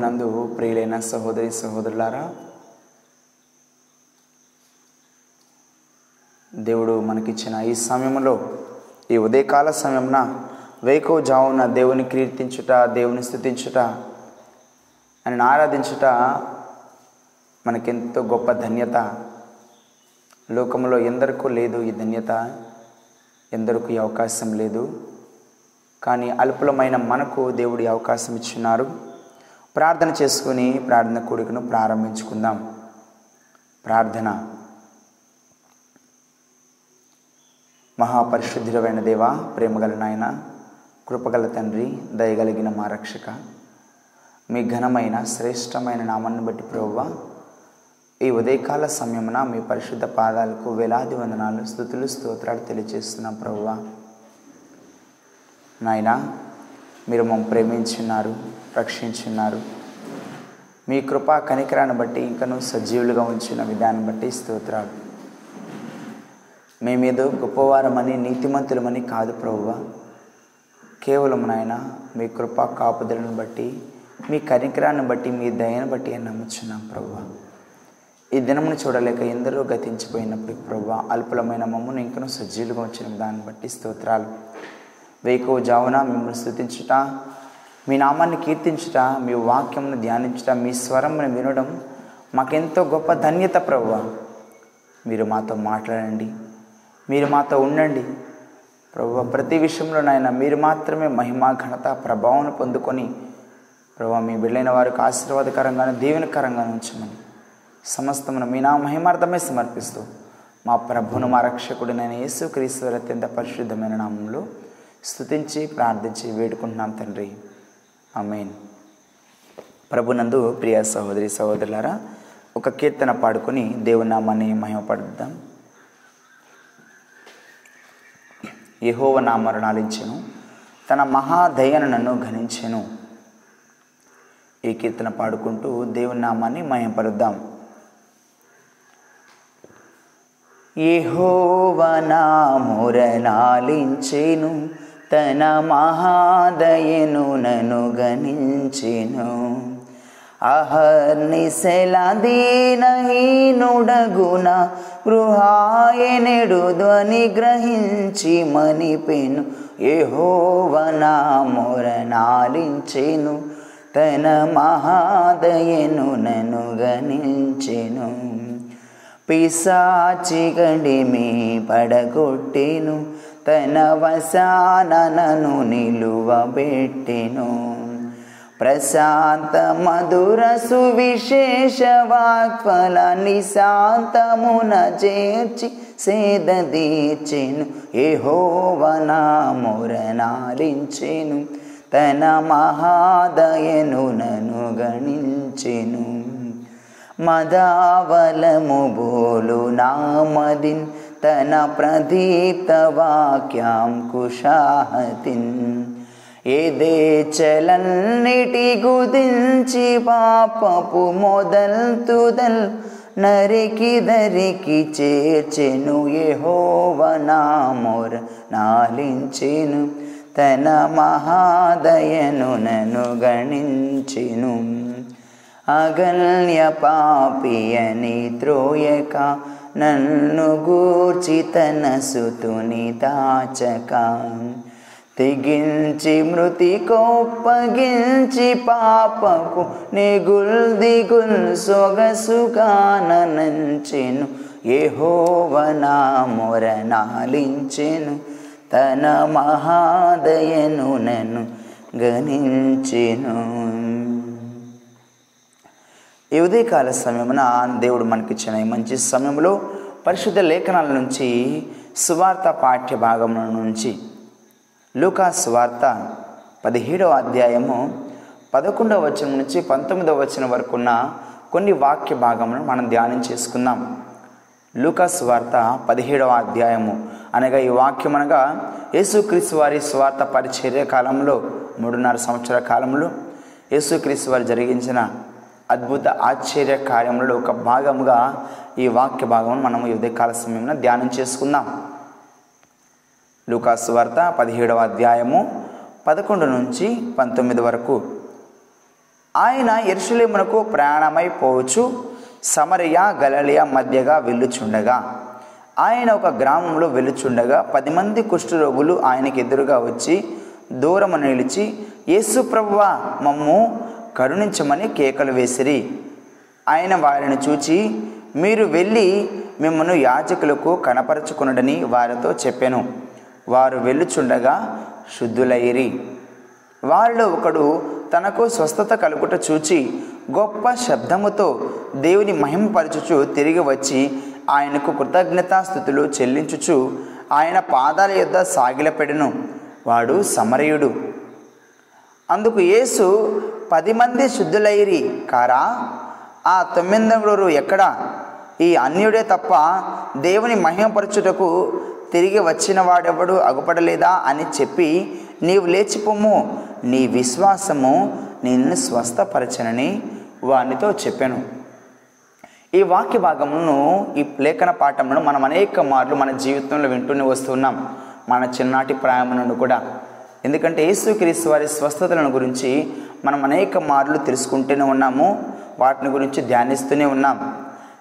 ప్రభునందు ప్రియులైన సహోదరి సహోదరులారా దేవుడు మనకిచ్చిన ఈ సమయంలో ఈ ఉదయకాల సమయంన వేకోజావున దేవుని కీర్తించుట దేవుని స్థుతించుట ఆయన ఆరాధించుట మనకెంతో గొప్ప ధన్యత. లోకంలో ఎందరికూ లేదు ఈ ధన్యత ఎందరికూ ఈ అవకాశం లేదు. కానీ అల్పులమైన మనకు దేవుడి అవకాశం ఇచ్చినారు ప్రార్థన చేసుకుని ప్రార్థన కూడికను ప్రారంభించుకుందాం. ప్రార్థన. మహాపరిశుద్ధిరమైన దేవ ప్రేమగల నాయన కృపగల తండ్రి దయగలిగిన మా రక్షక మీ ఘనమైన శ్రేష్టమైన నామాన్ని బట్టి ప్రభువ ఈ ఉదయకాల సమయమున మీ పరిశుద్ధ పాదాలకు వేలాది వందనాలు స్థుతులు స్తోత్రాలు తెలియజేస్తున్నాం ప్రభువ. నాయనా మీరు మమ్మల్ని ప్రేమించున్నారు రక్షించున్నారు. మీ కృపా కనికరాన్ని బట్టి ఇంకను సజీవులుగా ఉంచిన విధానం బట్టి స్తోత్రాలు. మేమేదో గొప్పవారమని నీతిమంతులమని కాదు ప్రభువ. కేవలం నాయన మీ కృపా కాపుదలను బట్టి మీ కనికరాన్ని బట్టి మీ దయను బట్టి అని నమ్ముచున్నాం ప్రభు ఈ దినమును చూడలేక ఎందరో గతించిపోయినప్పుడు ప్రభు అల్పులమైన మమ్మను ఇంకనూ సజీవులుగా వచ్చిన దాన్ని బట్టి స్తోత్రాలు. వేకువ జావున మిమ్మల్ని స్థుతించుట మీ నామాన్ని కీర్తించుట మీ వాక్యంను ధ్యానించుట మీ స్వరమును వినడం మాకెంతో గొప్ప ధన్యత ప్రభువ మీరు మాతో మాట్లాడండి మీరు మాతో ఉండండి. ప్రభు ప్రతి విషయంలో నాయన మీరు మాత్రమే మహిమ ఘనత ప్రభావం పొందుకొని ప్రభు మీ బిడ్డైన వారికి ఆశీర్వాదకరంగాను దీవెనకరంగాను ఉంచమని సమస్తమును మీ నా మహిమార్థమే సమర్పిస్తూ మా ప్రభును మా రక్షకుడినైన యేసుక్రీశ్వర అత్యంత పరిశుద్ధమైన నామంలో స్థుతించి ప్రార్థించి వేడుకుంటున్నాం తండ్రి. ఆమెన్. ప్రభునందు ప్రియ సహోదరి సహోదరులారా ఒక కీర్తన పాడుకొని దేవునామాన్ని మహిమపడుద్దాం. యహోవ నా మరణాలించెను తన మహాదయను నన్ను ఘనించెను. ఈ కీర్తన పాడుకుంటూ దేవుని నామాన్ని మహిమపరుద్దాం. యెహోవనా మురనాలించెను తన మహాదయను నను గణించెను. అహర్నిశలదీనహీనుడగున గృహాయనెడు ధ్వని గ్రహించి మనిపెను యెహోవనా మురనాలించెను తన మహాదయను నను గణించెను. పిశాచి గడిమి పడగొట్టెను. తన వసానను నిలువబెట్టెను. ప్రశాంత మధుర సువిశేష వాక్ఫల నిశాంతమున చేర్చి సేదీచెను ఏహోవనా మురనాలించెను తన మహాదయను నను గణించెను. మదావలము బోలు నామదిన్ తన ప్రదీప్త వాక్యాం కుషాహతిన్ ఏదే చలన్నిటి గుదించి పాపపు మొదల్ తుదల్ నరికి దరికి చేర్చెను యెహోవనామోర నాలించెను తన మహాదయను నను గణించెను అగల్య పాపియని త్రోయక నన్ను గూర్చి తన సుతుని దాచక. తెగించి మృతి కోప్పగించి పాపకు నిగుల్ దిగుల్ సొగసుగానంచెను ఏహోవనా మొరనాలించెను తన మహాదయను నన్ను గణించెను. ఈ ఉదయకాల సమయమున దేవుడు మనకిచ్చిన ఈ మంచి సమయంలో పరిశుద్ధ లేఖనాల నుంచి సువార్త పాఠ్య భాగం నుంచి. లూకా సువార్త పదిహేడవ అధ్యాయము పదకొండవ వచనం నుంచి పంతొమ్మిదవ వచనం వరకు ఉన్న కొన్ని వాక్య భాగములను మనం ధ్యానం చేసుకుందాం. లూకా సువార్త పదిహేడవ అధ్యాయము. అనగా ఈ వాక్యం అనగా యేసుక్రీస్తు వారి స్వార్థ పరిచర్య కాలంలో మూడున్నర సంవత్సరాల కాలంలో యేసుక్రీస్తు వారు జరిగించిన అద్భుత ఆశ్చర్య కార్యములలో ఒక భాగముగా ఈ వాక్య భాగం మనం ఈ ఉదయకాల సమయంలో ధ్యానం చేసుకుందాం. లూకాసు వార్త పదిహేడవ అధ్యాయము పదకొండు నుంచి పంతొమ్మిది వరకు. ఆయన ఎరుసలేమునకు ప్రయాణమైపోవచ్చు సమరయ గలలియ మధ్యగా వెళ్ళుచుండగా. ఆయన ఒక గ్రామంలో వెళ్ళుచుండగా పది మంది కుష్ఠరోగులు ఆయనకి ఎదురుగా వచ్చి దూరము నిలిచి యేసు ప్రభువా మమ్ము కరుణించమని కేకలు వేసిరి. ఆయన వారిని చూచి మీరు వెళ్ళి మిమ్మను యాజకులకు కనపరచుకునడని వారితో చెప్పాను. వారు వెళ్ళుచుండగా శుద్ధులైరి వారిలో ఒకడు తనకు స్వస్థత కలుగుట చూచి గొప్ప శబ్దముతో దేవుని మహిమపరచుచు తిరిగి వచ్చి ఆయనకు కృతజ్ఞతాస్థుతులు చెల్లించుచు ఆయన పాదాల యొద్ద సాగిలపెడెను. వాడు సమరయుడు. అందుకు యేసు పది మంది శుద్ధులైరి కారా? ఆ తొమ్మిదవరు ఎక్కడ? ఈ అన్యుడే తప్ప దేవుని మహిమపరచుటకు తిరిగి వచ్చిన వాడెవడు అగుపడలేదా అని చెప్పి నీవు లేచిపోము నీ విశ్వాసము నిన్ను స్వస్థపరచనని వానితో చెప్పాను. ఈ వాక్య భాగమును ఈ లేఖన పాఠమును మనం అనేక మార్లు మన జీవితంలో వింటూనే వస్తున్నాం మన చిన్ననాటి ప్రాయం కూడా. ఎందుకంటే యేసుక్రీస్తు వారి స్వస్థతలను గురించి మనం అనేక మార్లు తెలుసుకుంటూనే ఉన్నాము వాటిని గురించి ధ్యానిస్తూనే ఉన్నాం.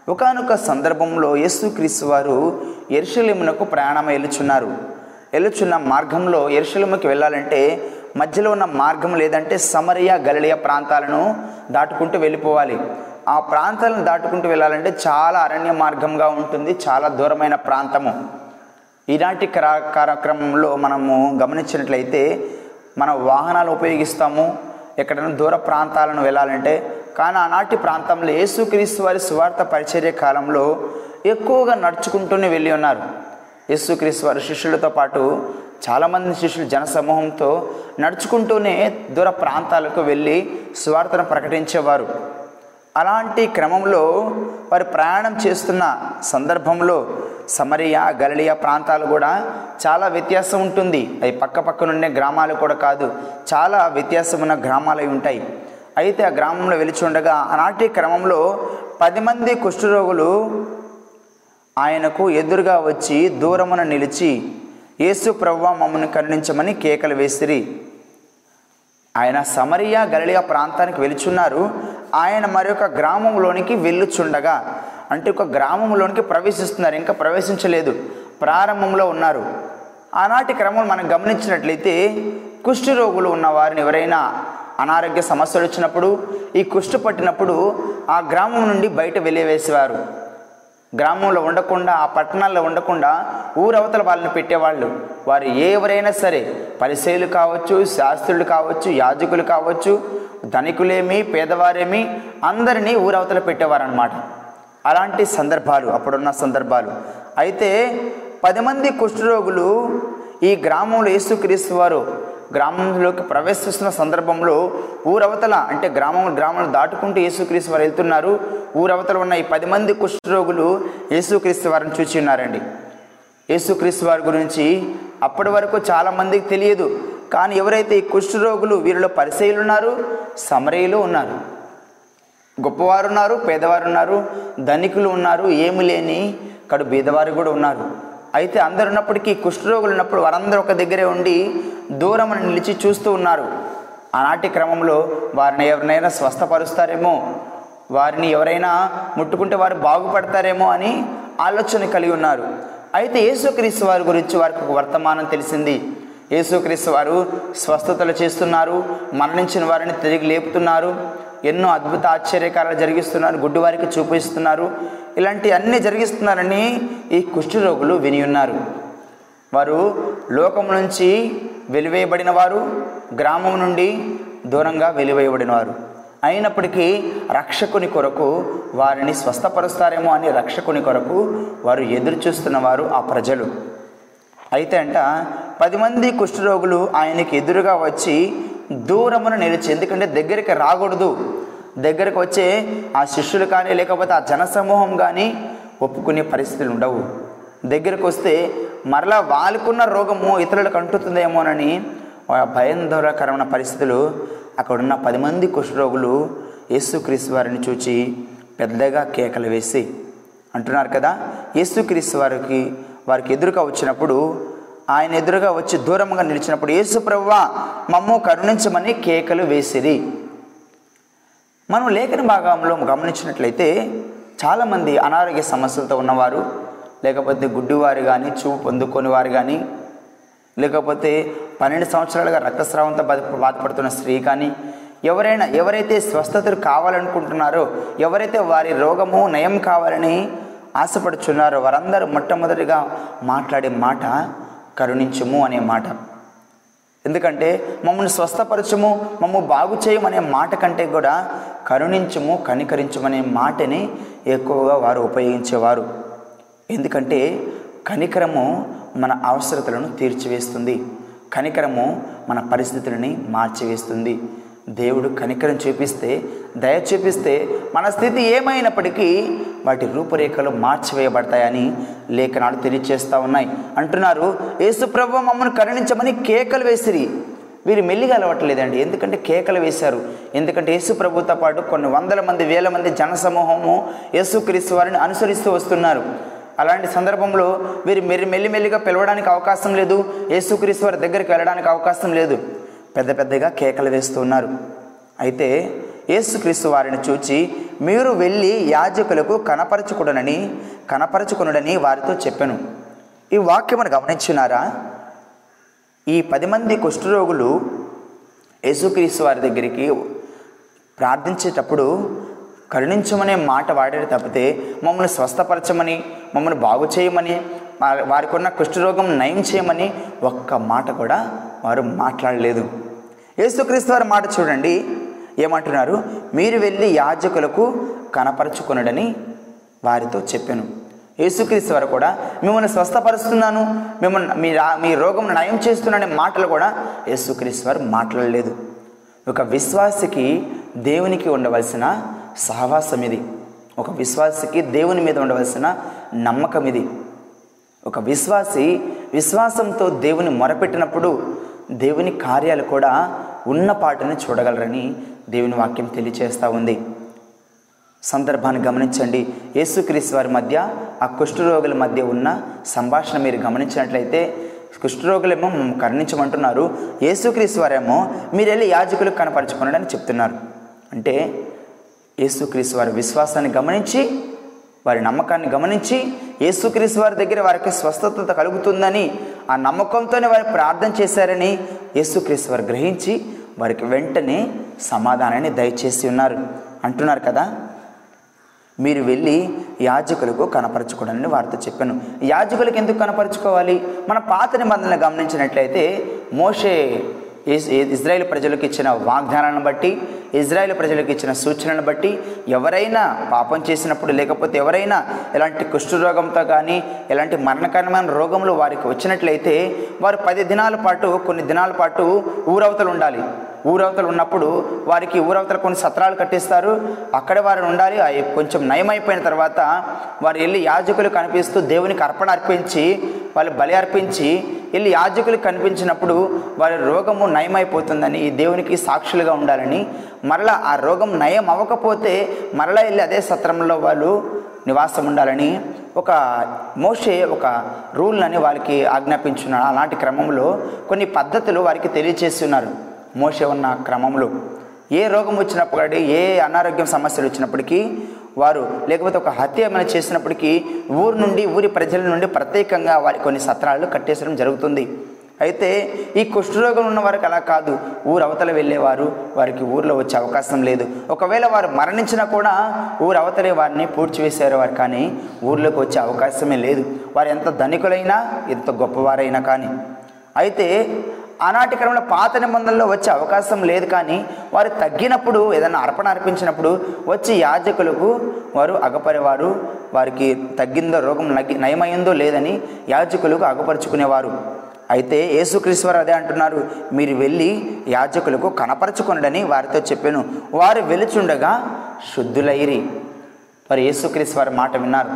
ఒకనొక సందర్భంలో యేసుక్రీస్తు వారు ఎరుషలేమునకు ప్రయాణం వెళ్ళుచున్నారు వెళ్ళుచున్న మార్గంలో ఎరుషలేముకి వెళ్ళాలంటే మధ్యలో ఉన్న మార్గం లేదంటే సమరయ గలిలియ ప్రాంతాలను దాటుకుంటూ వెళ్ళిపోవాలి. ఆ ప్రాంతాలను దాటుకుంటూ వెళ్ళాలంటే చాలా అరణ్య మార్గంగా ఉంటుంది చాలా దూరమైన ప్రాంతము. ఇలాంటి కరా కార్యక్రమంలో మనము గమనించినట్లయితే మన వాహనాలు ఉపయోగిస్తాము ఎక్కడైనా దూర ప్రాంతాలను వెళ్ళాలంటే కానీ ఆనాటి ప్రాంతంలో యేసుక్రీస్తు వారి సువార్త పరిచర్య కాలంలో ఎక్కువగా నడుచుకుంటూనే వెళ్ళి ఉన్నారు. యేసుక్రీస్తు వారి శిష్యులతో పాటు చాలామంది శిష్యులు జనసమూహంతో నడుచుకుంటూనే దూర ప్రాంతాలకు వెళ్ళి సువార్తను ప్రకటించేవారు. అలాంటి క్రమంలో వారు ప్రయాణం చేస్తున్న సందర్భంలో సమరియా గలలియా ప్రాంతాలు కూడా చాలా వ్యత్యాసం ఉంటుంది. అవి పక్క పక్కనుండే గ్రామాలు కూడా కాదు చాలా వ్యత్యాసం ఉన్న గ్రామాలు అయి ఉంటాయి. అయితే ఆ గ్రామంలో వెలిచి ఉండగా ఆనాటి క్రమంలో పది మంది కుష్ఠరోగులు ఆయనకు ఎదురుగా వచ్చి దూరమున నిలిచి యేసు ప్రభు మమ్మల్ని కరుణించమని కేకలు వేసిరి. ఆయన సమరియా గలియా ప్రాంతానికి వెలుచున్నారు. ఆయన మరొక గ్రామంలోనికి వెళ్ళుచుండగా అంటే ఒక గ్రామంలోనికి ప్రవేశిస్తున్నారు. ఇంకా ప్రవేశించలేదు. ప్రారంభంలో ఉన్నారు. ఆనాటి క్రమం మనం గమనించినట్లయితే కుష్ఠ రోగులు ఉన్న వారిని ఎవరైనా అనారోగ్య సమస్యలు వచ్చినప్పుడు ఈ కుష్టు పట్టినప్పుడు ఆ గ్రామం నుండి బయట వెళ్ళివేసేవారు గ్రామంలో ఉండకుండా ఆ పట్టణాల్లో ఉండకుండా ఊరవతల వాళ్ళని పెట్టేవాళ్ళు. వారు ఎవరైనా సరే పరిశైలు కావచ్చు శాస్త్రులు కావచ్చు యాజకులు కావచ్చు ధనికులేమి పేదవారేమి అందరినీ ఊరవతల పెట్టేవారనమాట అలాంటి సందర్భాలు అప్పుడున్న సందర్భాలు. అయితే పది మంది కుష్ఠరోగులు ఈ గ్రామంలో యేసుక్రీస్తు వారు గ్రామంలోకి ప్రవేశిస్తున్న సందర్భంలో ఊరవతల అంటే గ్రామం గ్రామాలను దాటుకుంటూ యేసుక్రీస్తు వారు వెళ్తున్నారు. ఊరవతల ఉన్న ఈ పది మంది కుష్ఠరోగులు యేసుక్రీస్తు వారిని చూచి ఉన్నారండి. యేసుక్రీస్తు వారి గురించి అప్పటి వరకు చాలామందికి తెలియదు. కానీ ఎవరైతే ఈ కుష్ఠరోగులు వీరిలో పరిచయులు ఉన్నారు సమరయులు ఉన్నారు. గొప్పవారు ఉన్నారు పేదవారు ఉన్నారు ధనికులు ఉన్నారు ఏమి లేని కడు బీదవారు కూడా ఉన్నారు. అయితే అందరు ఉన్నప్పటికీ కుష్ఠరోగులు ఉన్నప్పుడు వారందరూ ఒక దగ్గరే ఉండి దూరం నిలిచి చూస్తూ ఉన్నారు. ఆనాటి క్రమంలో వారిని ఎవరినైనా స్వస్థపరుస్తారేమో? వారిని ఎవరైనా ముట్టుకుంటే వారు బాగుపడతారేమో అని ఆలోచన కలిగి ఉన్నారు. అయితే యేసుక్రీస్తు వారి గురించి వారికి ఒక వర్తమానం తెలిసింది. యేసుక్రీస్తు వారు స్వస్థతలు చేస్తున్నారు మరణించిన వారిని తిరిగి లేపుతున్నారు ఎన్నో అద్భుత ఆశ్చర్యకారాలు జరిగిస్తున్నారు గుడ్డు వారికి చూపిస్తున్నారు. ఇలాంటి అన్నీ జరిగిస్తున్నారని ఈ కుష్ఠరోగులు విని ఉన్నారు. వారు లోకం నుంచి వెలివేయబడిన వారు గ్రామం నుండి దూరంగా వెలివేయబడిన వారు అయినప్పటికీ రక్షకుని కొరకు వారిని స్వస్థపరుస్తారేమో అని రక్షకుని కొరకు వారు ఎదురు చూస్తున్నవారు ఆ ప్రజలు. అయితే అంట పది మంది కుష్ఠరోగులు ఆయనకి ఎదురుగా వచ్చి దూరమును నిలిచి ఎందుకంటే దగ్గరికి రాకూడదు. దగ్గరకు వచ్చే ఆ శిష్యులు కానీ లేకపోతే ఆ జనసమూహం కానీ ఒప్పుకునే పరిస్థితులు ఉండవు. దగ్గరకు వస్తే మరలా వాళ్ళకున్న రోగము ఇతరులకు అంటుతుందేమోనని ఆ పరిస్థితులు అక్కడున్న పది మంది కుష్ఠరోగులు యేసుక్రీస్తు వారిని చూచి పెద్దగా కేకలు వేసి అంటున్నారు కదా యేసుక్రీస్తు వారికి వారికి ఎదురుగా వచ్చినప్పుడు ఆయన ఎదురుగా వచ్చి దూరంగా నిలిచినప్పుడు యేసు ప్రవ్వా మమ్ము కరుణించమని కేకలు వేసిరి. మనం లేఖన భాగంలో గమనించినట్లయితే చాలామంది అనారోగ్య సమస్యలతో ఉన్నవారు లేకపోతే గుడ్డివారు కానీ చూపు పొందుకొని వారు కానీ లేకపోతే పన్నెండు సంవత్సరాలుగా రక్తస్రావంతో బాధ బాధపడుతున్న స్త్రీ కానీ ఎవరైనా ఎవరైతే స్వస్థతలు కావాలనుకుంటున్నారో ఎవరైతే వారి రోగము నయం కావాలని ఆశపడుచున్నారో వారందరూ మొట్టమొదటిగా మాట్లాడే మాట కరుణించుము అనే మాట. ఎందుకంటే మమ్మల్ని స్వస్థపరచము మమ్ము బాగు చేయమనే మాట కంటే కూడా కరుణించము కనికరించమనే మాటని ఎక్కువగా వారు ఉపయోగించేవారు. ఎందుకంటే కనికరము మన అవసరతలను తీర్చివేస్తుంది. కనికరము మన పరిస్థితులని మార్చివేస్తుంది. దేవుడు కనికరం చూపిస్తే దయ చూపిస్తే మన స్థితి ఏమైనప్పటికీ వాటి రూపురేఖలు మార్చివేయబడతాయని లేఖనాలు తెలియచేస్తూ ఉన్నాయి. అంటున్నారు యేసుప్రభు మమ్మల్ని కరుణించమని కేకలు వేసిరి. వీరు మెల్లిగా అలవట్లేదండి. ఎందుకంటే కేకలు వేశారు. ఎందుకంటే యేసు ప్రభుతో పాటు కొన్ని వందల మంది వేల మంది జనసమూహము యేసుక్రీస్తు వారిని అనుసరిస్తూ వస్తున్నారు. అలాంటి సందర్భంలో వీరు మెల్లి మెల్లిమెల్లిగా పిలవడానికి అవకాశం లేదు. యేసుక్రీస్తు వారి దగ్గరికి వెళ్ళడానికి అవకాశం లేదు. పెద్ద పెద్దగా కేకలు వేస్తున్నారు అయితే యేసుక్రీస్తు వారిని చూచి మీరు వెళ్ళి యాజకులకు కనపరచుకుడనని కనపరచుకునుడని వారితో చెప్పాను. ఈ వాక్యమును గమనించున్నారా? ఈ పది మంది కుష్ఠరోగులు యేసుక్రీస్తు వారి దగ్గరికి ప్రార్థించేటప్పుడు కరుణించమనే మాట వాడారు తప్పితే మమ్మల్ని స్వస్థపరచమని మమ్మల్ని బాగు చేయమని వారికి ఉన్న కుష్ఠరోగం నయం చేయమని ఒక్క మాట కూడా వారు మాట్లాడలేదు. యేసుక్రీస్తు వారి మాట చూడండి. ఏమంటున్నారు? మీరు వెళ్ళి యాజకులకు కనపరచుకునడని వారితో చెప్పాను. యేసుక్రీస్తు వారు కూడా మిమ్మల్ని స్వస్థపరుస్తున్నాను మిమ్మల్ని మీ రా- మీ రోగం నయం చేస్తున్నానే మాటలు కూడా యేసుక్రీస్తు వారు మాట్లాడలేదు. ఒక విశ్వాసికి దేవునికి ఉండవలసిన సహవాసం ఇది ఒక విశ్వాసికి దేవుని మీద ఉండవలసిన నమ్మకం ఇది ఒక విశ్వాసి విశ్వాసంతో దేవుని మొరపెట్టినప్పుడు దేవుని కార్యాలు కూడా ఉన్న పాటని చూడగలరని దేవుని వాక్యం తెలియచేస్తూ ఉంది. సందర్భాన్ని గమనించండి. యేసుక్రీస్తు వారి మధ్య ఆ కుష్ఠరోగుల మధ్య ఉన్న సంభాషణ మీరు గమనించినట్లయితే కుష్ఠరోగులేమో మమ్మల్ని కరుణించమంటున్నారు. యేసుక్రీస్తు వారేమో మీరు వెళ్ళి యాజకులకు కనపరచుకున్నాడని చెప్తున్నారు. అంటే యేసుక్రీస్తు వారి విశ్వాసాన్ని గమనించి వారి నమ్మకాన్ని గమనించి యేసుక్రీస్తు వారి దగ్గర వారికి స్వస్థత కలుగుతుందని ఆ నమ్మకంతోనే వారు ప్రార్థన చేశారని యేసుక్రీస్తు వారు గ్రహించి వారికి వెంటనే సమాధానాన్ని దయచేసి ఉన్నారు. అంటున్నారు కదా మీరు వెళ్ళి యాజకులకు కనపరచుకోవడానికి వారితో చెప్పాను. యాజకులకు ఎందుకు కనపరచుకోవాలి? మన పాత నిబంధనలు గమనించినట్లయితే మోషే ఇజ్రాయేల్ ప్రజలకు ఇచ్చిన వాగ్దానాలను బట్టి ఇజ్రాయేల్ ప్రజలకు ఇచ్చిన సూచనలను బట్టి ఎవరైనా పాపం చేసినప్పుడు లేకపోతే ఎవరైనా ఎలాంటి కుష్ఠరోగంతో కానీ ఎలాంటి మరణకరమైన రోగంలో వారికి వచ్చినట్లయితే వారు పది దినాల పాటు కొన్ని దినాల పాటు ఊరవతలు ఉండాలి. ఊరవతలు ఉన్నప్పుడు వారికి ఊరవతల కొన్ని సత్రాలు కట్టిస్తారు. అక్కడ వారు ఉండాలి. అవి కొంచెం నయమైపోయిన తర్వాత వారు వెళ్ళి యాజకులు కనిపిస్తూ దేవునికి అర్పణ అర్పించి వాళ్ళు బలి అర్పించి వెళ్ళి యాజకులకు కనిపించినప్పుడు వారి రోగము నయమైపోతుందని ఈ దేవునికి సాక్షులుగా ఉండాలని మరలా ఆ రోగం నయం అవ్వకపోతే మరలా వెళ్ళి అదే సత్రంలో వాళ్ళు నివాసం ఉండాలని ఒక మోషే ఒక రూల్ అని వారికి ఆజ్ఞాపించున్నాడు. అలాంటి క్రమంలో కొన్ని పద్ధతులు వారికి తెలియచేస్తున్నారు మోషే ఉన్న క్రమంలో ఏ రోగం వచ్చినప్పటికీ ఏ అనారోగ్యం సమస్యలు వచ్చినప్పటికీ వారు లేకపోతే ఒక హత్య ఏమైనా చేసినప్పటికీ ఊరు నుండి ఊరి ప్రజల నుండి ప్రత్యేకంగా వారి కొన్ని సత్రాలు కట్టేసడం జరుగుతుంది. అయితే ఈ కుష్ఠరోగం ఉన్న వారికి అలా కాదు. ఊరు అవతల వెళ్ళేవారు వారికి ఊర్లో వచ్చే అవకాశం లేదు. ఒకవేళ వారు మరణించినా కూడా ఊరు అవతలే వారిని పూడ్చివేసేవారు వారు కానీ ఊర్లోకి వచ్చే అవకాశమే లేదు. వారు ఎంత ధనికులైనా ఎంత గొప్పవారైనా కానీ. అయితే ఆనాటి క్రమంలో పాత నిబంధనలో వచ్చే అవకాశం లేదు కానీ వారు తగ్గినప్పుడు ఏదైనా అర్పణ అర్పించినప్పుడు వచ్చి యాజకులకు వారు అగపరేవారు. వారికి తగ్గిందో రోగం నగ్గి నయమైందో లేదని యాజకులకు అగపరుచుకునేవారు. అయితే యేసుక్రీశ్వరు అదే అంటున్నారు. మీరు వెళ్ళి యాజకులకు కనపరచుకొనడని వారితో చెప్పాను. వారు వెలుచుండగా శుద్ధులైరి. వారు యేసుక్రీస్తు వారి మాట విన్నారు.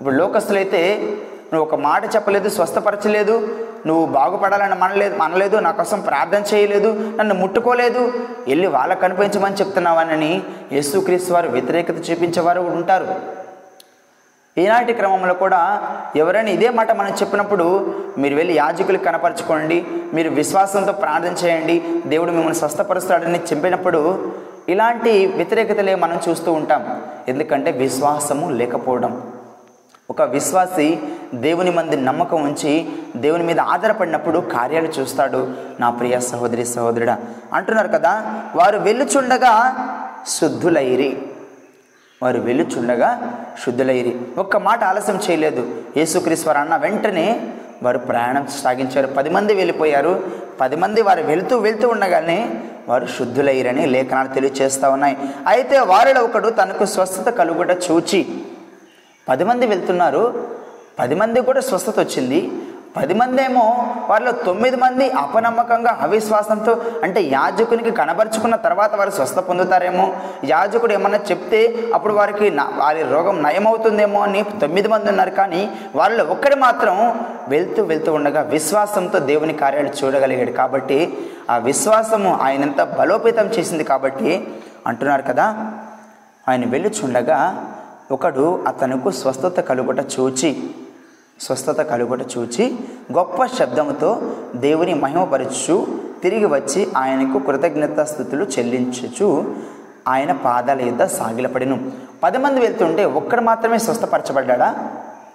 ఇప్పుడు లోకస్తులైతే నువ్వు ఒక మాట చెప్పలేదు స్వస్థపరచలేదు. నువ్వు బాగుపడాలని మనలేదు మనలేదు నా కోసం ప్రార్థన చేయలేదు నన్ను ముట్టుకోలేదు. వెళ్ళి వాళ్ళకు కనిపించమని చెప్తున్నావనని యేసుక్రీస్తు వారు వ్యతిరేకత చూపించేవారు ఉంటారు. ఈనాటి క్రమంలో కూడా ఎవరైనా ఇదే మాట మనం చెప్పినప్పుడు మీరు వెళ్ళి యాజకులకు కనపరచుకోండి మీరు విశ్వాసంతో ప్రార్థన చేయండి దేవుడు మిమ్మల్ని స్వస్థపరుస్తాడని చెప్పినప్పుడు ఇలాంటి వ్యతిరేకతలే మనం చూస్తూ ఉంటాం. ఎందుకంటే విశ్వాసము లేకపోవడం. ఒక విశ్వాసి దేవుని మంది నమ్మకం ఉంచి దేవుని మీద ఆధారపడినప్పుడు కార్యాలు చూస్తాడు. నా ప్రియ సహోదరి సహోదరుడా అంటున్నారు కదా వారు వెళ్ళుచుండగా శుద్ధులైరి. వారు వెళ్ళుచుండగా శుద్ధులైరి. ఒక్క మాట ఆలస్యం చేయలేదు. యేసుక్రీస్తు వారు అన్న వెంటనే వారు ప్రయాణం సాగించారు. పది మంది వెళ్ళిపోయారు. పది మంది వారు వెళుతూ వెళ్తూ ఉండగానే వారు శుద్ధులయ్యరని లేఖనాలు తెలియచేస్తూ ఉన్నాయి. అయితే వారిలో ఒకడు తనకు స్వస్థత కలుగుట చూచి పది మంది వెళ్తున్నారు. పది మందికి కూడా స్వస్థత వచ్చింది. పది మంది ఏమో వారిలో తొమ్మిది మంది అపనమ్మకంగా అవిశ్వాసంతో అంటే యాజకునికి కనబరుచుకున్న తర్వాత వారు స్వస్థ పొందుతారేమో. యాజకుడు ఏమన్నా చెప్తే అప్పుడు వారికి వారి రోగం నయమవుతుందేమో అని తొమ్మిది మంది ఉన్నారు. కానీ వారిలో ఒక్కడి మాత్రం వెళ్తూ వెళ్తూ ఉండగా విశ్వాసంతో దేవుని కార్యాలు చూడగలిగాడు. కాబట్టి ఆ విశ్వాసము ఆయనంత బలోపేతం చేసింది కాబట్టి అంటున్నారు కదా ఆయన వెళ్ళి చూడగా ఒకడు అతనుకు స్వస్థత కలుగుట చూచి స్వస్థత కలుగుట చూచి గొప్ప శబ్దముతో దేవుని మహిమపరచు తిరిగి వచ్చి ఆయనకు కృతజ్ఞతాస్థుతులు చెల్లించుచు ఆయన పాదాల యొద్ద సాగిలపడిను. పది మంది వెళ్తుంటే ఒక్కడు మాత్రమే స్వస్థపరచబడ్డా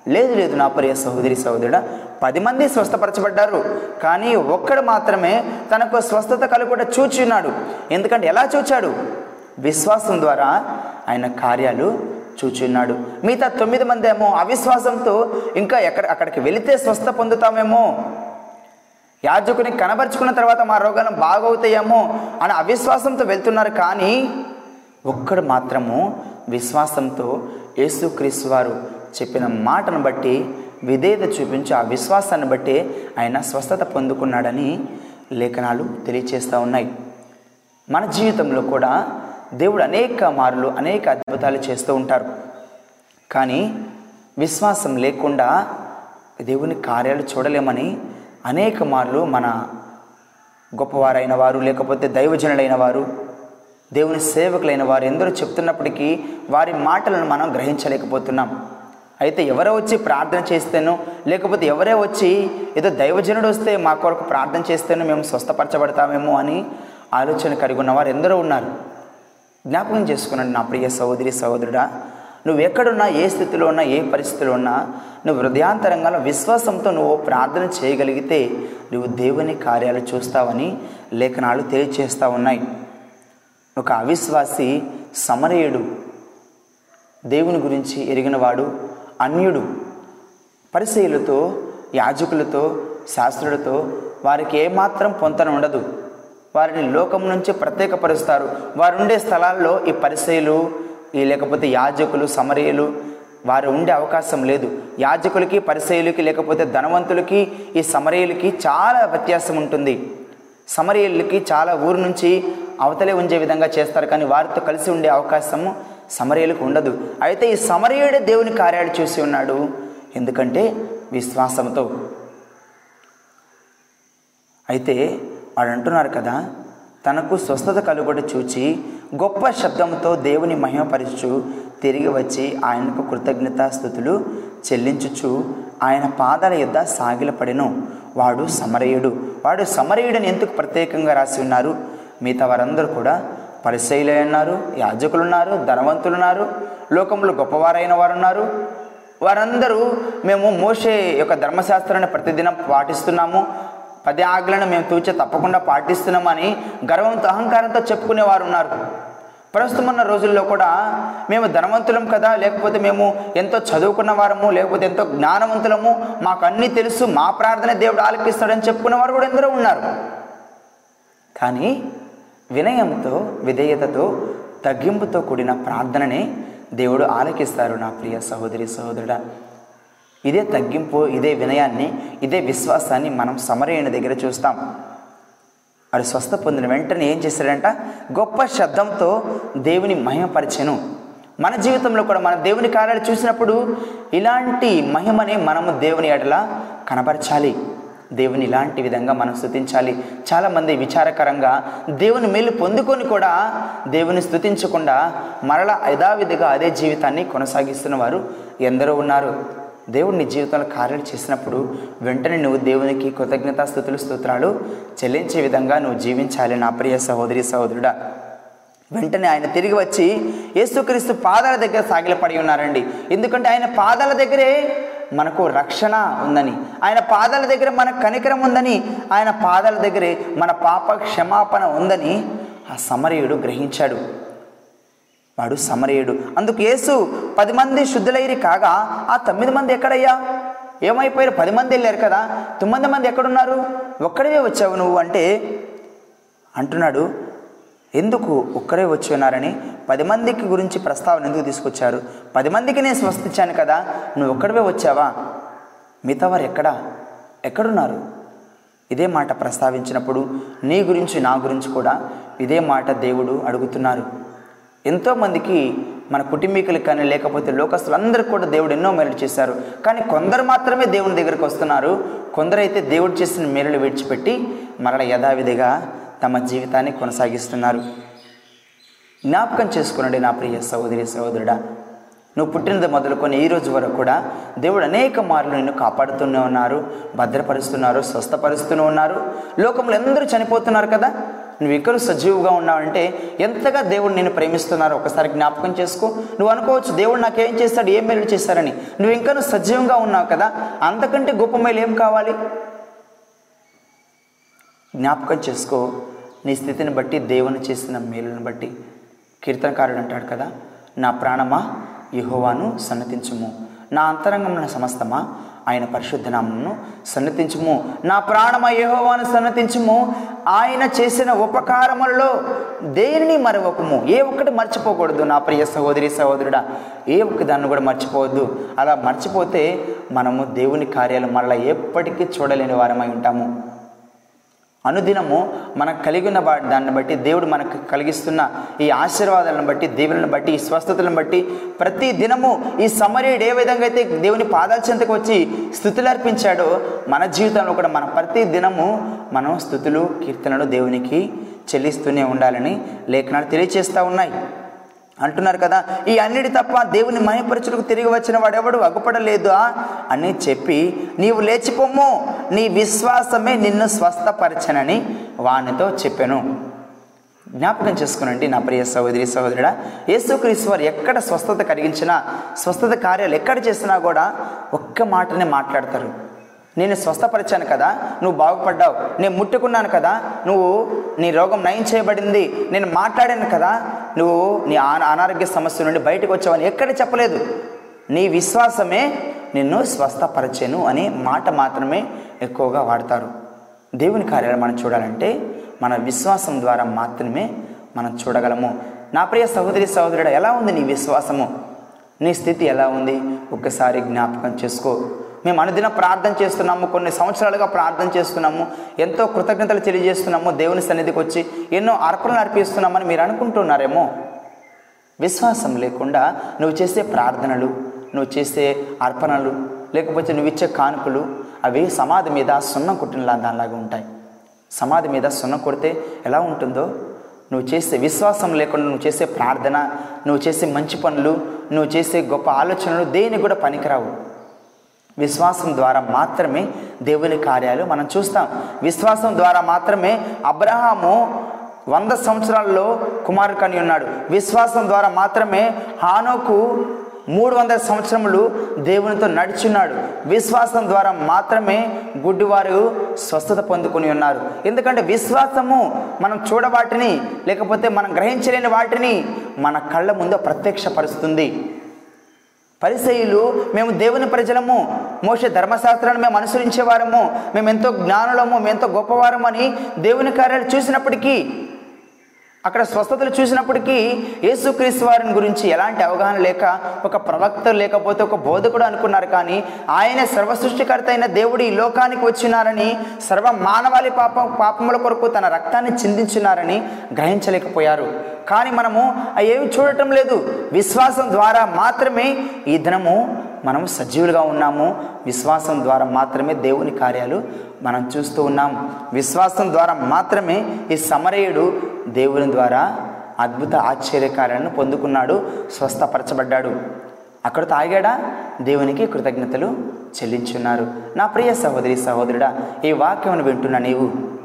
లేదు లేదు నా ప్రియ సహోదరి సహోదరుడా పది మంది స్వస్థపరచబడ్డారు కానీ ఒక్కడు మాత్రమే తనకు స్వస్థత కలుగుట చూచున్నాడు ఎందుకంటే ఎలా చూచాడు? విశ్వాసం ద్వారా ఆయన కార్యాలు చూచున్నాడు. మిగతా తొమ్మిది మంది ఏమో అవిశ్వాసంతో ఇంకా ఎక్కడ అక్కడికి వెళితే స్వస్థ పొందుతామేమో? యాజకుని కనబరుచుకున్న తర్వాత మా రోగాలు బాగవుతాయేమో అని అవిశ్వాసంతో వెళ్తున్నారు కానీ ఒక్కడు మాత్రము విశ్వాసంతో యేసుక్రీస్తు వారు చెప్పిన మాటను బట్టి విధేయత చూపించి ఆ విశ్వాసాన్ని బట్టి ఆయన స్వస్థత పొందుకున్నాడని లేఖనాలు తెలియచేస్తూ ఉన్నాయి. మన జీవితంలో కూడా దేవుడు అనేక మార్లు అనేక అద్భుతాలు చేస్తూ ఉంటారు. కానీ విశ్వాసం లేకుండా దేవుని కార్యాలు చూడలేమని అనేక మార్లు మన గొప్పవారైన వారు లేకపోతే దైవజనులైన వారు దేవుని సేవకులైన వారు ఎందరో చెప్తున్నప్పటికీ వారి మాటలను మనం గ్రహించలేకపోతున్నాం. అయితే ఎవరో వచ్చి ప్రార్థన చేస్తేనో లేకపోతే ఎవరే వచ్చి ఏదో దైవజనుడు వస్తే మా కొరకు ప్రార్థన చేస్తేనో మేము స్వస్థపరచబడతామేమో అని ఆలోచన కలిగి ఉన్న వారు ఎందరో ఉన్నారు. జ్ఞాపకం చేసుకున్నాను నా ప్రియ సహోదరి సహోదరుడా నువ్వు ఎక్కడున్నా ఏ స్థితిలో ఉన్నా ఏ పరిస్థితిలో ఉన్నా నువ్వు హృదయాంతరంగా విశ్వాసంతో నువ్వు ప్రార్థన చేయగలిగితే నువ్వు దేవుని కార్యాలు చూస్తావని లేఖనాలు తెలియచేస్తూ ఉన్నాయి. ఒక అవిశ్వాసి సమరయుడు దేవుని గురించి ఎరిగినవాడు అన్యుడు పరిశీలతో యాజకులతో శాస్త్రులతో వారికి ఏమాత్రం పొంతన ఉండదు. వారిని లోకం నుంచి ప్రత్యేకపరుస్తారు. వారు ఉండే స్థలాల్లో ఈ పరిశీలు ఈ లేకపోతే యాజకులు సమరయులు వారు ఉండే అవకాశం లేదు. యాజకులకి పరిశీలకి లేకపోతే ధనవంతులకి ఈ సమరయులకి చాలా వ్యత్యాసం ఉంటుంది. సమరయులకి చాలా ఊరు నుంచి అవతలే ఉంచే విధంగా చేస్తారు. కానీ వారితో కలిసి ఉండే అవకాశం సమరయులకు ఉండదు. అయితే ఈ సమరయుడే దేవుని కార్యాలు చూసి ఉన్నాడు. ఎందుకంటే విశ్వాసంతో. అయితే వాడు అంటున్నారు కదా తనకు స్వస్థత కలుగుట చూచి గొప్ప శబ్దంతో దేవుని మహిమపరచు తిరిగి వచ్చి ఆయనకు కృతజ్ఞతాస్థుతులు చెల్లించుచు ఆయన పాదాల యొద్ద సాగిలపడెను. వాడు సమరయుడు. వాడు సమరయుడని ఎందుకు ప్రత్యేకంగా రాసి ఉన్నారు? మిగతా వారందరూ కూడా పరిశైలే ఉన్నారు యాజకులు ఉన్నారు ధనవంతులు ఉన్నారు లోకంలో గొప్పవారైన వారు ఉన్నారు వారందరూ మేము మోషే యొక్క ధర్మశాస్త్రాన్ని ప్రతిదినం పాటిస్తున్నాము. పది ఆజ్ఞలను మేము తూచి తప్పకుండా పాటిస్తున్నామని గర్వంతో అహంకారంతో చెప్పుకునేవారు ఉన్నారు. ప్రస్తుతం ఉన్న రోజుల్లో కూడా మేము ధనవంతులం కదా లేకపోతే మేము ఎంతో చదువుకున్న వారము లేకపోతే ఎంతో జ్ఞానవంతులము మాకు అన్నీ తెలుసు మా ప్రార్థన దేవుడు ఆలకిస్తాడని చెప్పుకునేవారు కూడా ఎందరో ఉన్నారు. కానీ వినయంతో విధేయతతో తగ్గింపుతో కూడిన ప్రార్థననే దేవుడు ఆలకిస్తారు నా ప్రియ సహోదరి సహోదరుడా. ఇదే తగ్గింపు ఇదే వినయాన్ని ఇదే విశ్వాసాన్ని మనం సమరయ్యన దగ్గర చూస్తాం. అది స్వస్థ పొందిన వెంటనే ఏం చేశాడంట గొప్ప శబ్దంతో దేవుని మహిమపరిచెను. మన జీవితంలో కూడా మన దేవుని కార్యాలు చూసినప్పుడు ఇలాంటి మహిమని మనము దేవుని ఎడలా కనపరచాలి దేవుని ఇలాంటి విధంగా మనం స్థుతించాలి చాలామంది విచారకరంగా దేవుని మేలు పొందుకొని కూడా దేవుని స్థుతించకుండా మరలా యథావిధిగా అదే జీవితాన్ని కొనసాగిస్తున్న వారు ఎందరో ఉన్నారు. దేవుడు నీ జీవితంలో కార్యాలు చేసినప్పుడు వెంటనే నువ్వు దేవునికి కృతజ్ఞతాస్థుతులు స్తోత్రాలు చెల్లించే విధంగా నువ్వు జీవించాలి నా ప్రియ సహోదరి సహోదరుడా. వెంటనే ఆయన తిరిగి వచ్చి యేసుక్రీస్తు పాదాల దగ్గర సాగిలపడి ఉన్నారండి. ఎందుకంటే ఆయన పాదాల దగ్గరే మనకు రక్షణ ఉందని ఆయన పాదాల దగ్గర మన కనికరం ఉందని ఆయన పాదాల దగ్గరే మన పాప క్షమాపణ ఉందని ఆ సమరయుడు గ్రహించాడు. వాడు సమరయుడు. అందుకు యేసు పది మంది శుద్ధులైరి కాగా ఆ తొమ్మిది మంది ఎక్కడయ్యా? ఏమైపోయారు? పది మంది వెళ్ళారు కదా. తొమ్మిది మంది ఎక్కడున్నారు? ఒక్కడవే వచ్చావు నువ్వు. అంటే అంటున్నాడు ఎందుకు ఒక్కరే వచ్చి ఉన్నారని పది మందికి గురించి ప్రస్తావన ఎందుకు తీసుకొచ్చారు? పది మందికి నేను స్వస్థించాను కదా. నువ్వు ఒక్కడివే వచ్చావా? మిగతా వారు ఎక్కడా? ఎక్కడున్నారు? ఇదే మాట ప్రస్తావించినప్పుడు నీ గురించి నా గురించి కూడా ఇదే మాట దేవుడు అడుగుతున్నారు. ఎంతోమందికి మన కుటుంబీకులు కానీ లేకపోతే లోకస్తులందరికీ కూడా దేవుడు ఎన్నో మేలు చేశారు. కానీ కొందరు మాత్రమే దేవుని దగ్గరికి వస్తున్నారు. కొందరైతే దేవుడు చేసిన మేలులు విడిచిపెట్టి మరల యథావిధిగా తమ జీవితాన్ని కొనసాగిస్తున్నారు. జ్ఞాపకం చేసుకున్నాడు నా ప్రియ సహోదరి సహోదరుడా. నువ్వు పుట్టినది మొదలుకొని ఈ రోజు వరకు కూడా దేవుడు అనేక మార్లు నిన్ను కాపాడుతూనే ఉన్నారు భద్రపరుస్తున్నారు స్వస్థపరుస్తూనే ఉన్నారు. లోకంలో అందరూ చనిపోతున్నారు కదా? నువ్వు ఇక్కడ సజీవుగా ఉన్నావంటే ఎంతగా దేవుడు నేను ప్రేమిస్తున్నారు ఒకసారి జ్ఞాపకం చేసుకో. నువ్వు అనుకోవచ్చు దేవుడు నాకేం చేస్తాడు ఏం మేలు చేస్తారని. నువ్వు ఇంకా నువ్వు సజీవంగా ఉన్నావు కదా అంతకంటే గొప్ప మేలు ఏం కావాలి? జ్ఞాపకం చేసుకో. నీ స్థితిని బట్టి దేవుని చేసిన మేలుని బట్టి కీర్తనకారుడు అంటాడు కదా నా ప్రాణమా యెహోవాను సన్నతించుము. నా అంతరంగం సమస్తమా? ఆయన పరిశుద్ధనామను సన్నతించుము. నా ప్రాణమ యహోవాను సన్నతించుము. ఆయన చేసిన ఉపకారములలో దేనిని మరవకము? ఏ ఒక్కటి మర్చిపోకూడదు. నా ప్రియ సహోదరి సహోదరుడా ఏ ఒక్క దాన్ని కూడా మర్చిపోవద్దు. అలా మర్చిపోతే మనము దేవుని కార్యాలు మళ్ళీ ఎప్పటికీ చూడలేని వారమై ఉంటాము. అనుదినము మనకు కలిగిన వా- దాన్ని బట్టి దేవుడు మనకు కలిగిస్తున్న ఈ ఆశీర్వాదాలను బట్టి దేవులను బట్టి ఈ స్వస్థతలను బట్టి ప్రతి దినము ఈ సమరీయుడు ఏ విధంగా అయితే దేవుని పాదాల చెంతకు వచ్చి స్థుతులు అర్పించాడో మన జీవితంలో కూడా మన ప్రతి దినము మనం స్థుతులు కీర్తనలు దేవునికి చెల్లిస్తూనే ఉండాలని లేఖనాలు తెలియచేస్తూ ఉన్నాయి. అంటున్నారు కదా ఈ అన్నిటి తప్ప దేవుని మహిపరచులకు తిరిగి వచ్చిన వాడెవడు? అగుపడలేదా? అని చెప్పి నీవు లేచిపోమ్ము నీ విశ్వాసమే నిన్ను స్వస్థపరచనని వానితో చెప్పాను. జ్ఞాపకం చేసుకునండి నా ప్రియ సహోదరి సహోదరుడా యేసుక్రీస్తు వారు ఎక్కడ స్వస్థత కలిగించినా స్వస్థత కార్యాలు ఎక్కడ చేసినా కూడా ఒక్క మాటనే మాట్లాడతారు. నేను స్వస్థపరిచాను కదా నువ్వు బాగుపడ్డావు. నేను ముట్టుకున్నాను కదా నువ్వు నీ రోగం నయం చేయబడింది. నేను మాట్లాడాను కదా నువ్వు నీ అనారోగ్య సమస్య నుండి బయటకు వచ్చావని ఎక్కడ చెప్పలేదు. నీ విశ్వాసమే నిన్ను స్వస్థపరచెను అనే మాట మాత్రమే ఎక్కువగా వాడతారు. దేవుని కార్యాలు మనం చూడాలంటే మన విశ్వాసం ద్వారా మాత్రమే మనం చూడగలము. నా ప్రియ సహోదరి సహోదరుడు ఎలా ఉంది నీ విశ్వాసము? నీ స్థితి ఎలా ఉంది? ఒక్కసారి జ్ఞాపకం చేసుకో. మేము అనుదిన ప్రార్థన చేస్తున్నాము కొన్ని సంవత్సరాలుగా ప్రార్థన చేస్తున్నాము ఎంతో కృతజ్ఞతలు తెలియజేస్తున్నాము దేవుని సన్నిధికి వచ్చి ఎన్నో అర్పణలు అర్పిస్తున్నామని మీరు అనుకుంటున్నారేమో? విశ్వాసం లేకుండా నువ్వు చేసే ప్రార్థనలు నువ్వు చేసే అర్పణలు లేకపోతే నువ్వు ఇచ్చే కానుకలు అవి సమాధి మీద సున్నం కుట్టిన దానిలాగా ఉంటాయి. సమాధి మీద సున్నం కొడితే ఎలా ఉంటుందో? నువ్వు చేసే విశ్వాసం లేకుండా నువ్వు చేసే ప్రార్థన నువ్వు చేసే మంచి పనులు నువ్వు చేసే గొప్ప ఆలోచనలు దేనికి కూడా పనికిరావు. విశ్వాసం ద్వారా మాత్రమే దేవుని కార్యాలు మనం చూస్తాం. విశ్వాసం ద్వారా మాత్రమే అబ్రహాము వంద సంవత్సరాల్లో కుమారుడు కని ఉన్నాడు. విశ్వాసం ద్వారా మాత్రమే హానోకు మూడు వందల సంవత్సరములు దేవునితో నడుచున్నాడు. విశ్వాసం ద్వారా మాత్రమే గుడ్డివారు స్వస్థత పొందుకుని ఉన్నారు. ఎందుకంటే విశ్వాసము మనం చూడవాటిని లేకపోతే మనం గ్రహించలేని వాటిని మన కళ్ళ ముందు ప్రత్యక్షపరుస్తుంది. పరిసయులు మేము దేవుని ప్రజలము. మోసే ధర్మశాస్త్రాన్ని మేము అనుసరించేవారము. మేము ఎంతో జ్ఞానులము మేము ఎంతో గొప్పవారము అని దేవుని కార్యాలు చూసినప్పటికీ అక్కడ స్వస్థతలు చూసినప్పటికీ యేసుక్రీస్తు వారిని గురించి ఎలాంటి అవగాహన లేక ఒక ప్రవక్త లేకపోతే ఒక బోధకుడు అనుకున్నారు కానీ ఆయన సర్వ సృష్టికర్త అయిన దేవుడు ఈ లోకానికి వచ్చినారని సర్వ మానవాళి పాపం పాపముల కొరకు తన రక్తాన్ని చిందించినారని గ్రహించలేకపోయారు. కానీ మనము ఏమి చూడటం లేదు. విశ్వాసం ద్వారా మాత్రమే ఈ దినము మనం సజీవులుగా ఉన్నాము. విశ్వాసం ద్వారా మాత్రమే దేవుని కార్యాలు మనం చూస్తూ ఉన్నాం. విశ్వాసం ద్వారా మాత్రమే ఈ సమరయుడు దేవుని ద్వారా అద్భుత ఆశ్చర్యకార్యాలను పొందుకున్నాడు స్వస్థపరచబడ్డాడు. అక్కడ తాగాడా? దేవునికి కృతజ్ఞతలు చెల్లించున్నారు. నా ప్రియ సహోదరి సహోదరుడా ఈ వాక్యమును వింటున్న నీవు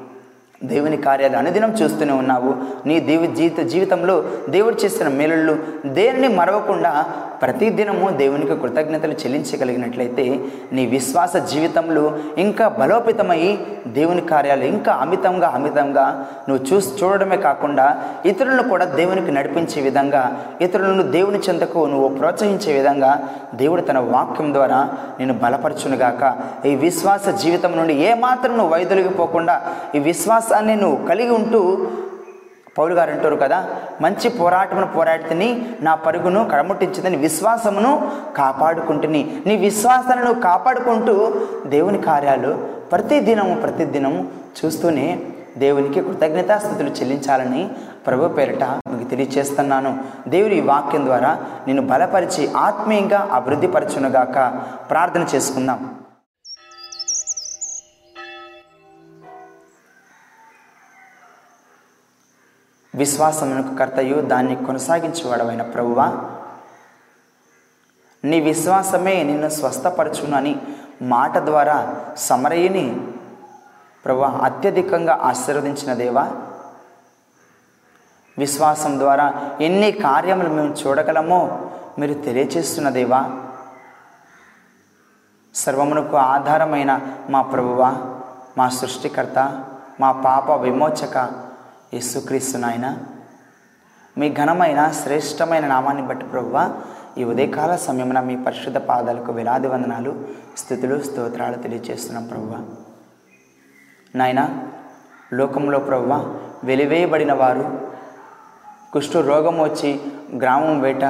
దేవుని కార్యాలు అనుదినం చూస్తూనే ఉన్నావు. నీ దేవు జీవిత జీవితంలో దేవుడు చేసిన మేలుళ్ళు దేనిని మరవకుండా ప్రతిదినము దేవునికి కృతజ్ఞతలు చెల్లించగలిగినట్లయితే నీ విశ్వాస జీవితంలో ఇంకా బలోపేతమై దేవుని కార్యాలు ఇంకా అమితంగా అమితంగా నువ్వు చూసి చూడడమే కాకుండా ఇతరులను కూడా దేవునికి నడిపించే విధంగా ఇతరులను దేవుని చెంతకు నువ్వు ప్రోత్సహించే విధంగా దేవుడు తన వాక్యం ద్వారా నేను బలపరచునుగాక. ఈ విశ్వాస జీవితం నుండి ఏమాత్రం నువ్వు వైదొలిగిపోకుండా ఈ విశ్వాసాన్ని నువ్వు కలిగి ఉంటూ పౌలు గారు అంటారు కదా మంచి పోరాటమును పోరాడితేని నా పరుగును కడముట్టించిందని విశ్వాసమును కాపాడుకుంటుని. నీ విశ్వాసాలను కాపాడుకుంటూ దేవుని కార్యాలు ప్రతి దినము ప్రతి దినము చూస్తూనే దేవునికి కృతజ్ఞతాస్థుతులు చెల్లించాలని ప్రభు పేరిట మీకు తెలియచేస్తున్నాను. దేవుని ఈ వాక్యం ద్వారా నేను బలపరిచి ఆత్మీయంగా అభివృద్ధిపరచునుగాక. ప్రార్థన చేసుకుందాం. విశ్వాసమునకు కర్తయు దాన్ని కొనసాగించేవాడవైన ప్రభువా. నీ విశ్వాసమే నిన్ను స్వస్థపరచునని మాట ద్వారా సమరయ్యని ప్రభు అత్యధికంగా ఆశీర్వదించిన దేవా. విశ్వాసం ద్వారా ఎన్ని కార్యములు మేము చూడగలమో మీరు తెలియచేస్తున్న దేవా. సర్వమునకు ఆధారమైన మా ప్రభువా మా సృష్టికర్త మా పాప విమోచక యేసుక్రీస్తు నాయన మీ ఘనమైన శ్రేష్టమైన నామాన్ని బట్టి ప్రభువ ఈ ఉదయకాల సమయమున మీ పరిశుద్ధ పాదాలకు విలాది వందనాలు స్థుతులు స్తోత్రాలు తెలియజేస్తున్నాం ప్రభువ నాయన లోకంలో ప్రభువ వెలివేయబడిన వారు కుష్ఠు రోగం వచ్చి గ్రామం వేట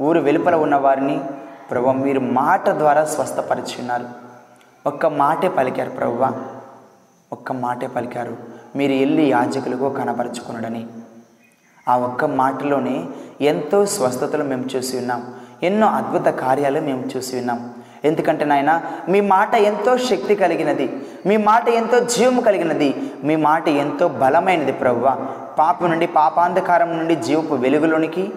ఊరు వెలుపల ఉన్న వారిని ప్రభు మీరు మాట ద్వారా స్వస్థపరిచి ఉన్నారు ఒక్క మాటే పలికారు ప్రభువ ఒక్క మాటే పలికారు. మీరు వెళ్ళి యాజకులకు కనపరచుకున్నాడని ఆ ఒక్క మాటలోనే ఎంతో స్వస్థతలు మేము చూసి ఉన్నాం. ఎన్నో అద్భుత కార్యాలు మేము చూసి ఉన్నాం. ఎందుకంటే నాయన మీ మాట ఎంతో శక్తి కలిగినది. మీ మాట ఎంతో జీవము కలిగినది. మీ మాట ఎంతో బలమైనది ప్రవ్వ. పాపం నుండి పాపాంధకారం నుండి జీవపు వెలుగులోనికి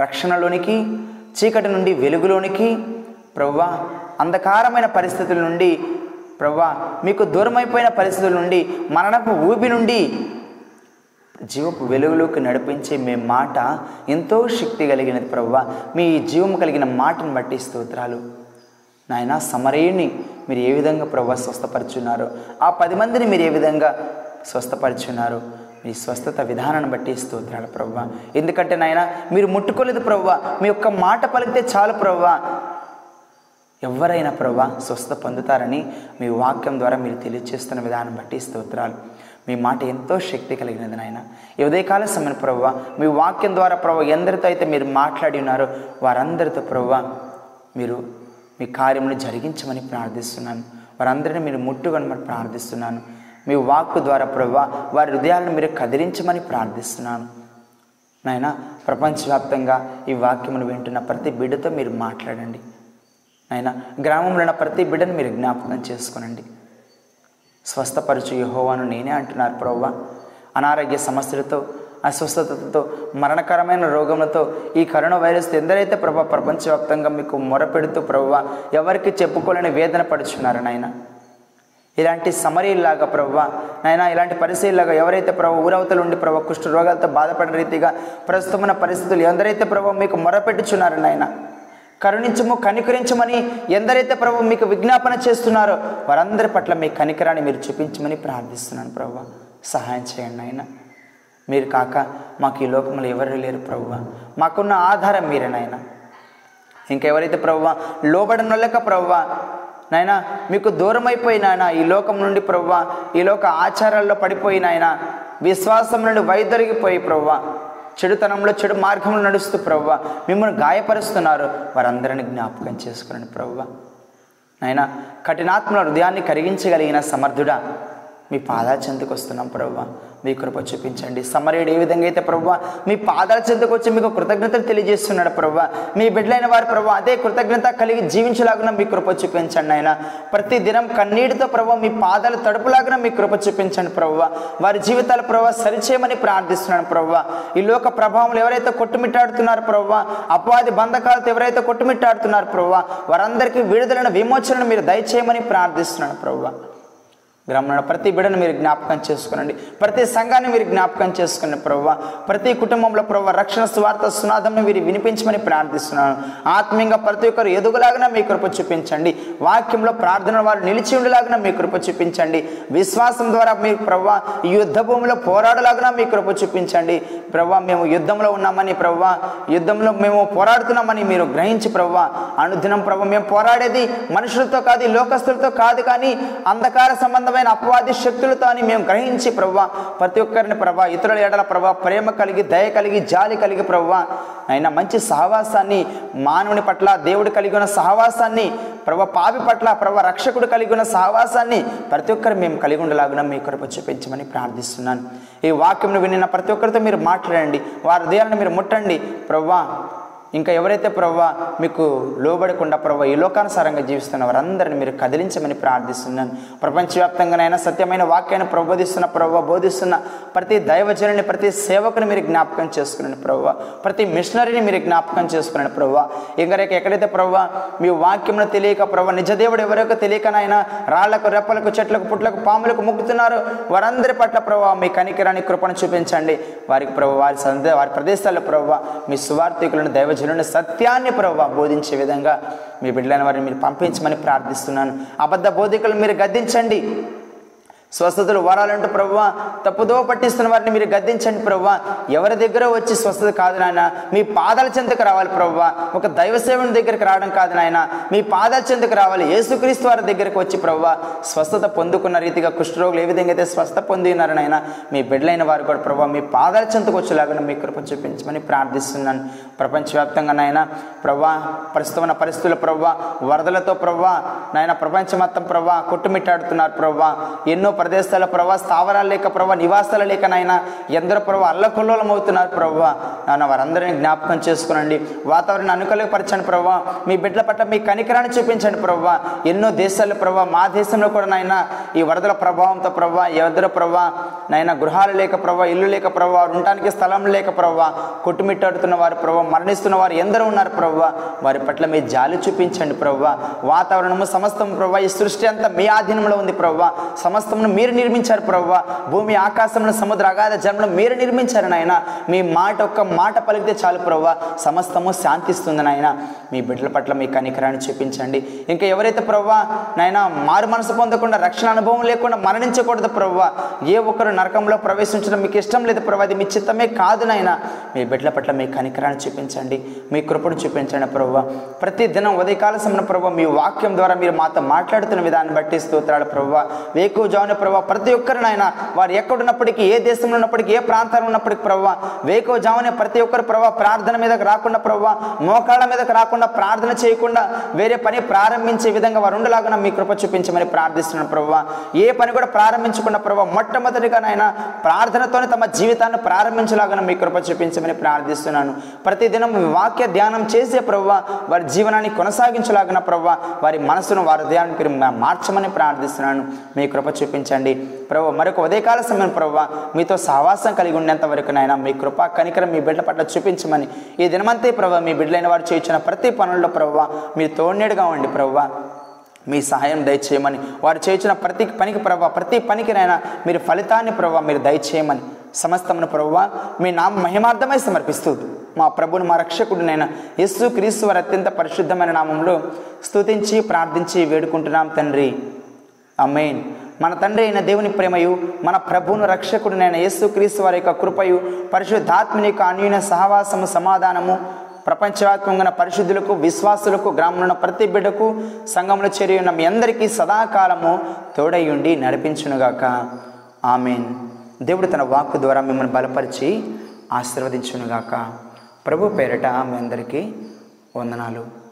రక్షణలోనికి చీకటి నుండి వెలుగులోనికి ప్రవ్వ అంధకారమైన పరిస్థితుల నుండి ప్రభా మీకు దూరమైపోయిన పరిస్థితుల నుండి మరణపు ఊపి నుండి జీవపు వెలుగులోకి నడిపించే మీ మాట ఎంతో శక్తి కలిగినది ప్రభా మీ జీవము కలిగిన మాటను బట్టి స్తోత్రాలు. నాయన సమరయుని మీరు ఏ విధంగా ప్రభా స్వస్థపరుచున్నారో? ఆ పది మందిని మీరు ఏ విధంగా స్వస్థపరుచున్నారు? మీ స్వస్థత విధానాన్ని బట్టి స్తోత్రాలు ప్రవ్వా. ఎందుకంటే నాయన మీరు ముట్టుకోలేదు ప్రవ్వా. మీ యొక్క మాట పలికితే చాలు ప్రవ్వా. ఎవరైనా ప్రభా స్వస్థ పొందుతారని మీ వాక్యం ద్వారా మీరు తెలియజేస్తున్న విధానం బట్టి స్తోత్రాలు. మీ మాట ఎంతో శక్తి కలిగినది నాయన. ఈ ఉదయకాల సమయం ప్రభు మీ వాక్యం ద్వారా ప్రభు ఎందరితో అయితే మీరు మాట్లాడి ఉన్నారో వారందరితో ప్రభు మీరు మీ కార్యమును జరిగించమని ప్రార్థిస్తున్నాను. వారందరిని మీరు ముట్టుకొనమని ప్రార్థిస్తున్నాను. మీ వాక్కు ద్వారా ప్రభు వారి హృదయాలను మీరు కదిలించమని ప్రార్థిస్తున్నాను. నాయన ప్రపంచవ్యాప్తంగా ఈ వాక్యమును వింటున్న ప్రతి బిడ్డతో మీరు మాట్లాడండి. ఆయన గ్రామంలో ఉన్న ప్రతి బిడ్డను మీరు జ్ఞాపకం చేసుకోనండి. స్వస్థపరచు యహోవాను నేనే అంటున్నారు ప్రవ్వ. అనారోగ్య సమస్యలతో అస్వస్థతతో మరణకరమైన రోగములతో ఈ కరోనా వైరస్ ఎందరైతే ప్రభా ప్రపంచవ్యాప్తంగా మీకు మొరపెడుతూ ప్రవ్వ ఎవరికి చెప్పుకోలేని వేదన పడుచున్నారు నాయన. ఇలాంటి సమరీలాగా ప్రవ్వ నాయన ఇలాంటి పరిస్థితుల్లాగా ఎవరైతే ప్రభు ఊరవతలు ఉండి ప్రభు కుష్ఠ రోగాలతో బాధపడిన రీతిగా ప్రస్తుతమైన పరిస్థితులు ఎందరైతే ప్రభు మీకు మొరపెట్టుచున్నారు నాయన. కరుణించము కనికరించమని ఎందరైతే ప్రభు మీకు విజ్ఞాపన చేస్తున్నారో వారందరి పట్ల మీ కనికరాన్ని మీరు చూపించమని ప్రార్థిస్తున్నాను ప్రభు. సహాయం చేయండి నాయన. మీరు కాక మాకు ఈ లోకంలో ఎవరు లేరు ప్రభు. మాకున్న ఆధారం మీరే నాయన. ఇంకెవరైతే ప్రవ్వా లోబడనొల్లక ప్రవ్వా నాయన మీకు దూరం అయిపోయి ఈ లోకం నుండి ప్రవ్వా ఈ లోక ఆచారాల్లో పడిపోయినాయన విశ్వాసం నుండి వైదొరిగిపోయి ప్రవ్వా చెడుతనంలో చెడు మార్గంలో నడుస్తూ ప్రవ్వ మిమ్మల్ని గాయపరుస్తున్నారు. వారందరిని జ్ఞాపకం చేసుకోండి ప్రవ్వ. నాయన కఠినాత్మల హృదయాన్ని కరిగించగలిగిన సమర్థుడా మీ పాదాల చెందుకు వస్తున్నాం ప్రభు. మీ కృప చూపించండి. సమరయుడు ఏ విధంగా అయితే ప్రభు మీ పాదాల చెందుకు వచ్చి మీకు కృతజ్ఞతలు తెలియజేస్తున్నాడు ప్రభు. మీ బిడ్డలైన వారు ప్రభు అదే కృతజ్ఞత కలిగి జీవించలాగున మీ కృప చూపించండి ఆయన. ప్రతి దినం కన్నీటితో ప్రభు మీ పాదాలు తడుపులాగున మీ కృప చూపించండి ప్రభు. వారి జీవితాల ప్రభావ సరిచేయమని ప్రార్థిస్తున్నాను ప్రభు. ఈ లోక ప్రభావం ఎవరైతే కొట్టుమిట్టాడుతున్నారు ప్రభు అపవాది బంధకాలతో ఎవరైతే కొట్టుమిట్టాడుతున్నారు ప్రభు వారందరికీ విడుదలను విమోచనను మీరు దయచేయమని ప్రార్థిస్తున్నాను ప్రభు. గ్రామంలో ప్రతి బిడ్డను మీరు జ్ఞాపకం చేసుకునండి. ప్రతి సంఘాన్ని మీరు జ్ఞాపకం చేసుకుని ప్రభావ ప్రతి కుటుంబంలో ప్రభావ రక్షణ స్వార్థ సునాదంను మీరు వినిపించమని ప్రార్థిస్తున్నాను. ఆత్మీయంగా ప్రతి ఒక్కరు ఎదుగులాగా మీ కృప చూపించండి. వాక్యంలో ప్రార్థన వారు నిలిచి ఉండేలాగా మీ కృప చూపించండి. విశ్వాసం ద్వారా మీరు ప్రభావ యుద్ధ భూమిలో పోరాడలాగా మీ కృప చూపించండి. ప్రభావ మేము యుద్ధంలో ఉన్నామని ప్రభావ యుద్ధంలో మేము పోరాడుతున్నామని మీరు గ్రహించి ప్రభావ అనుదినం ప్రవ్వ మేము పోరాడేది మనుషులతో కాదు లోకస్తులతో కాదు కానీ అంధకార సంబంధం సంబంధమైన అపవాది శక్తులతో అని మేము గ్రహించి ప్రవ్వ ప్రతి ఒక్కరిని ప్రభా ఇతరుల ఏడల ప్రభా ప్రేమ కలిగి దయ కలిగి జాలి కలిగి ప్రవ్వ. అయినా మంచి సహవాసాన్ని మానవుని పట్ల దేవుడు కలిగి ఉన్న సహవాసాన్ని ప్రభ పాపి పట్ల ప్రభ రక్షకుడు కలిగి ఉన్న సహవాసాన్ని ప్రతి ఒక్కరు మేము కలిగి ఉండలాగున మీ కొరకు చూపించమని ప్రార్థిస్తున్నాను. ఈ వాక్యంను వినిన ప్రతి ఒక్కరితో మీరు మాట్లాడండి వారి హృదయాలను మీరు ముట్టండి. ప్రవ్వా ఇంకా ఎవరైతే ప్రవ్వ మీకు లోబడకుండా ప్రవ్వ ఈ లోకానుసారంగా జీవిస్తున్న వారందరిని మీరు కదిలించమని ప్రార్థిస్తున్నాను. ప్రపంచవ్యాప్తంగానైనా సత్యమైన వాక్యాన్ని ప్రబోధిస్తున్న ప్రవ్వ బోధిస్తున్న ప్రతి దైవజనుని ప్రతి సేవకుని మీరు జ్ఞాపకం చేసుకున్నాను ప్రవ్వ. ప్రతి మిషనరీని మీరు జ్ఞాపకం చేసుకున్నాను ప్రవ్వ. ఇంకా ఎక్కడైతే ప్రవ్వ మీ వాక్యంలో తెలియక ప్రవ్వ నిజదేవుడు ఎవరికో తెలియకనైనా రాళ్ళకు రెప్పలకు చెట్లకు పుట్లకు పాములకు ముక్కుతున్నారు వారందరి పట్ల ప్రభావ మీ కనికిరాని కృపను చూపించండి. వారికి ప్రభు వారి సందే వారి ప్రదేశాల్లో ప్రభావ మీ సువార్థికులను దైవజనులను సత్యాన్ని ప్రభావ బోధించే విధంగా మీ బిడ్డలైన వారిని మీరు పంపించమని ప్రార్థిస్తున్నాను. అబద్ధ బోధికలు మీరు గద్దించండి. స్వస్థతలు వరాలంటూ ప్రవ్వ తప్పుదో పట్టిస్తున్న వారిని మీరు గద్దించండి ప్రవ్వ ఎవరి దగ్గర వచ్చి స్వస్థత కాదు నాయన మీ పాదాల చెంతకు రావాలి ప్రవ్వ ఒక దైవ సేవని దగ్గరికి రావడం కాదు నాయన మీ పాదాల చెంతకు రావాలి యేసుక్రీస్తు వారి దగ్గరకు వచ్చి ప్రవ్వ స్వస్థత పొందుకున్న రీతిగా కుష్ఠరోగులు ఏ విధంగా అయితే స్వస్థ పొంది ఉన్నారు నాయన మీ బిడ్డలైన వారు కూడా ప్రవ్వ మీ పాదాల చెంతకు వచ్చేలాగా మీ కృప చూపించమని ప్రార్థిస్తున్నాను. ప్రపంచవ్యాప్తంగా నాయన ప్రభా ప్రస్తుతమైన పరిస్థితుల ప్రభావ వరదలతో ప్రవ్వ నాయన ప్రపంచం మొత్తం ప్రవ్వ కొట్టుమిట్టాడుతున్నారు ప్రవ్వ ఎన్నో ప్రదేశాల ప్రభావ స్థావరాలు లేక ప్రభావ నివాసాలు లేక నాయన ఎందరో ప్రభావ అల్లకొల్లోలం అవుతున్నారు ప్రభావ నాన్న వారందరినీ జ్ఞాపకం చేసుకునండి. వాతావరణం అనుకూలపరచండి ప్రభావ మీ బిడ్డల పట్ల మీ కనికరాన్ని చూపించండి ప్రభావ ఎన్నో దేశాల ప్రభావ మా దేశంలో కూడా నాయన ఈ వరదల ప్రభావంతో ప్రభావ ఎవరి ప్రభావ నాయన గృహాలు లేక ప్రభావ ఇల్లు లేక ప్రభావ ఉండటానికి స్థలం లేక ప్రభావ కొట్టుమిట్టాడుతున్న వారు ప్రభావ మరణిస్తున్న వారు ఎందరో ఉన్నారు ప్రభావ వారి పట్ల మీ జాలి చూపించండి ప్రభావ వాతావరణము సమస్తం ప్రభావ ఈ సృష్టి అంతా మీ ఆధీనంలో ఉంది ప్రభావ సమస్తమును మీరు నిర్మించారు ప్రవ్వ. భూమి ఆకాశంలో సముద్ర అగాధ జన్మను మీరు నిర్మించారు నాయన. మీ మాట ఒక్క మాట పలికితే చాలు ప్రభావ సమస్తము శాంతిస్తుంది నాయన. మీ బిడ్డల పట్ల మీ కనికరాన్ని చూపించండి. ఇంకా ఎవరైతే ప్రవ్వ నాయన మారు మనసు పొందకుండా రక్షణ అనుభవం లేకుండా మరణించకూడదు ప్రవ్వ. ఏ ఒక్కరు నరకంలో ప్రవేశించడం మీకు ఇష్టం లేదు ప్రవ్వ. అది మీ చిత్తమే కాదు నాయన. మీ బిడ్డల పట్ల మీ కనికరాన్ని చూపించండి. మీ కృపను చూపించండి ప్రవ్వ. ప్రతి దినం ఉదయకాల సమయంలో ప్రభావ మీ వాక్యం ద్వారా మీరు మాతో మాట్లాడుతున్న విధాన్ని బట్టి స్తోత్రాలు ప్రవ్వ. వేకు జాను ప్రభావ ప్రతి ఒక్కరినైనా వారు ఎక్కడున్నప్పటికీ ఏ దేశంలో ఉన్నప్పటికీ ఏ ప్రాంతంలో ఉన్నప్పటికీ ప్రభావ వేకో జామునే ప్రతి ఒక్కరు ప్రభావ ప్రార్థన మీదకి రాకుండా ప్రభావ మోకాళ్ళ మీదకి రాకుండా ప్రార్థన చేయకుండా వేరే పని ప్రారంభించే విధంగా వారు ఉండలాగా మీ కృప చూపించమని ప్రార్థిస్తున్నాను ప్రభావ ఏ పని కూడా ప్రారంభించకుండా ప్రభావ మొట్టమొదటిగా నాయన ప్రార్థనతోనే తమ జీవితాన్ని ప్రారంభించలాగా మీ కృప చూపించమని ప్రార్థిస్తున్నాను. ప్రతిదినం వాక్య ధ్యానం చేసే ప్రభావ వారి జీవనాన్ని కొనసాగించలాగిన ప్రభావ వారి మనసును వారి ధ్యానం మార్చమని ప్రార్థిస్తున్నాను. మీ కృప నడిపించండి ప్రభు మరొక ఉదయకాల సమయం ప్రభు మీతో సహవాసం కలిగి ఉండేంత వరకు నాయన మీ కృప కనికరం మీ బిడ్డ పట్ల చూపించమని ఈ దినమంతే ప్రభు మీ బిడ్డలైన వారు చేయించిన ప్రతి పనుల్లో ప్రభు మీరు తోడేడుగా ఉండి ప్రభు మీ సహాయం దయచేయమని వారు చేయించిన ప్రతి పనికి ప్రభావ ప్రతి పనికినైనా మీరు ఫలితాన్ని ప్రభావ మీరు దయచేయమని సమస్తమును ప్రభావ మీ నామ మహిమార్థమై సమర్పిస్తూ మా ప్రభుని మా రక్షకుడినైన యస్సు క్రీస్తు వారి అత్యంత పరిశుద్ధమైన నామంలో స్తుతించి ప్రార్థించి వేడుకుంటున్నాం తండ్రి. అమేన్ మన తండ్రి అయిన దేవుని ప్రేమయు మన ప్రభువును రక్షకుడినైన యేసు క్రీస్తు వారి యొక్క కృపయు పరిశుద్ధాత్మని యొక్క అన్యూన సహవాసము సమాధానము ప్రపంచవ్యాప్తంగా పరిశుద్ధులకు విశ్వాసులకు గ్రామంలో ప్రతి బిడ్డకు సంఘంలో చేరి ఉన్న మీ అందరికీ సదాకాలము తోడయుండి నడిపించునుగాక. ఆమెన్. దేవుడు తన వాక్కు ద్వారా మిమ్మల్ని బలపరిచి ఆశీర్వదించునుగాక. ప్రభు పేరట మీ అందరికీ వందనాలు.